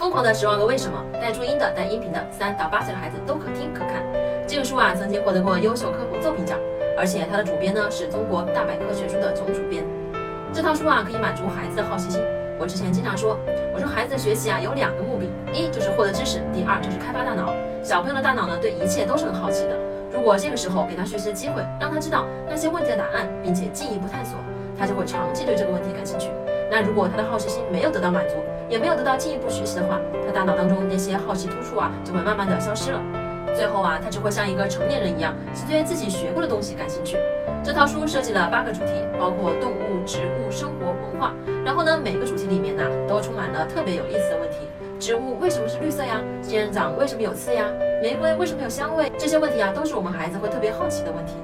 疯狂的十万个为什么，带注音的、带音频的，三到八岁的孩子都可听可看。这个书啊，曾经获得过优秀科普作品奖，而且它的主编呢是中国大百科全书的总主编。这套书啊，可以满足孩子的好奇心。我之前经常说，我说孩子的学习啊有两个目的，一就是获得知识，第二就是开发大脑。小朋友的大脑呢，对一切都是很好奇的。如果这个时候给他学习的机会，让他知道那些问题的答案，并且进一步探索，他就会长期对这个问题感兴趣。如果他的好奇心没有得到满足，也没有得到进一步学习的话，他大脑当中那些好奇突触啊，就会慢慢的消失了。最后啊，他只会像一个成年人一样，只对自己学过的东西感兴趣。这套书设计了八个主题，包括动物、植物、生活、文化。然后呢，每个主题里面呢，都充满了特别有意思的问题。植物为什么是绿色呀？仙人掌为什么有刺呀？玫瑰为什么有香味？这些问题啊，都是我们孩子会特别好奇的问题。